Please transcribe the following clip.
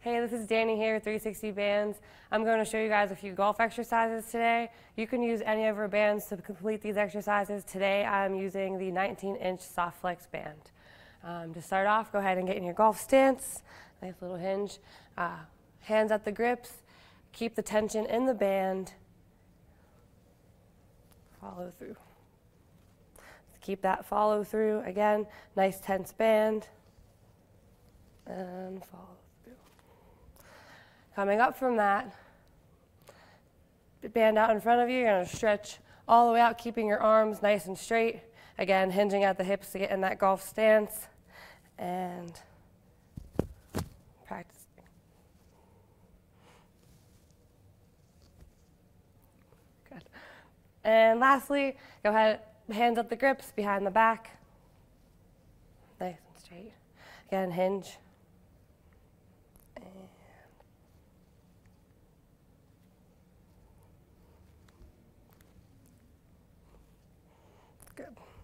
Hey, this is Danny here, 360 Bands. I'm going to show you guys a few golf exercises today. You can use any of our bands to complete these exercises. Today I'm using the 19-inch soft flex band. Um, to start off, go ahead and get in your golf stance. Nice little hinge. Uh, hands at the grips. Keep the tension in the band. Follow through. Keep that follow through. Again, nice tense band. And follow. Coming up from that, band out in front of you, you're going to stretch all the way out, keeping your arms nice and straight. Again, hinging at the hips to get in that golf stance. And practicing. Good. And lastly, go ahead, hands up the grips behind the back. Nice and straight. Again, hinge. Good.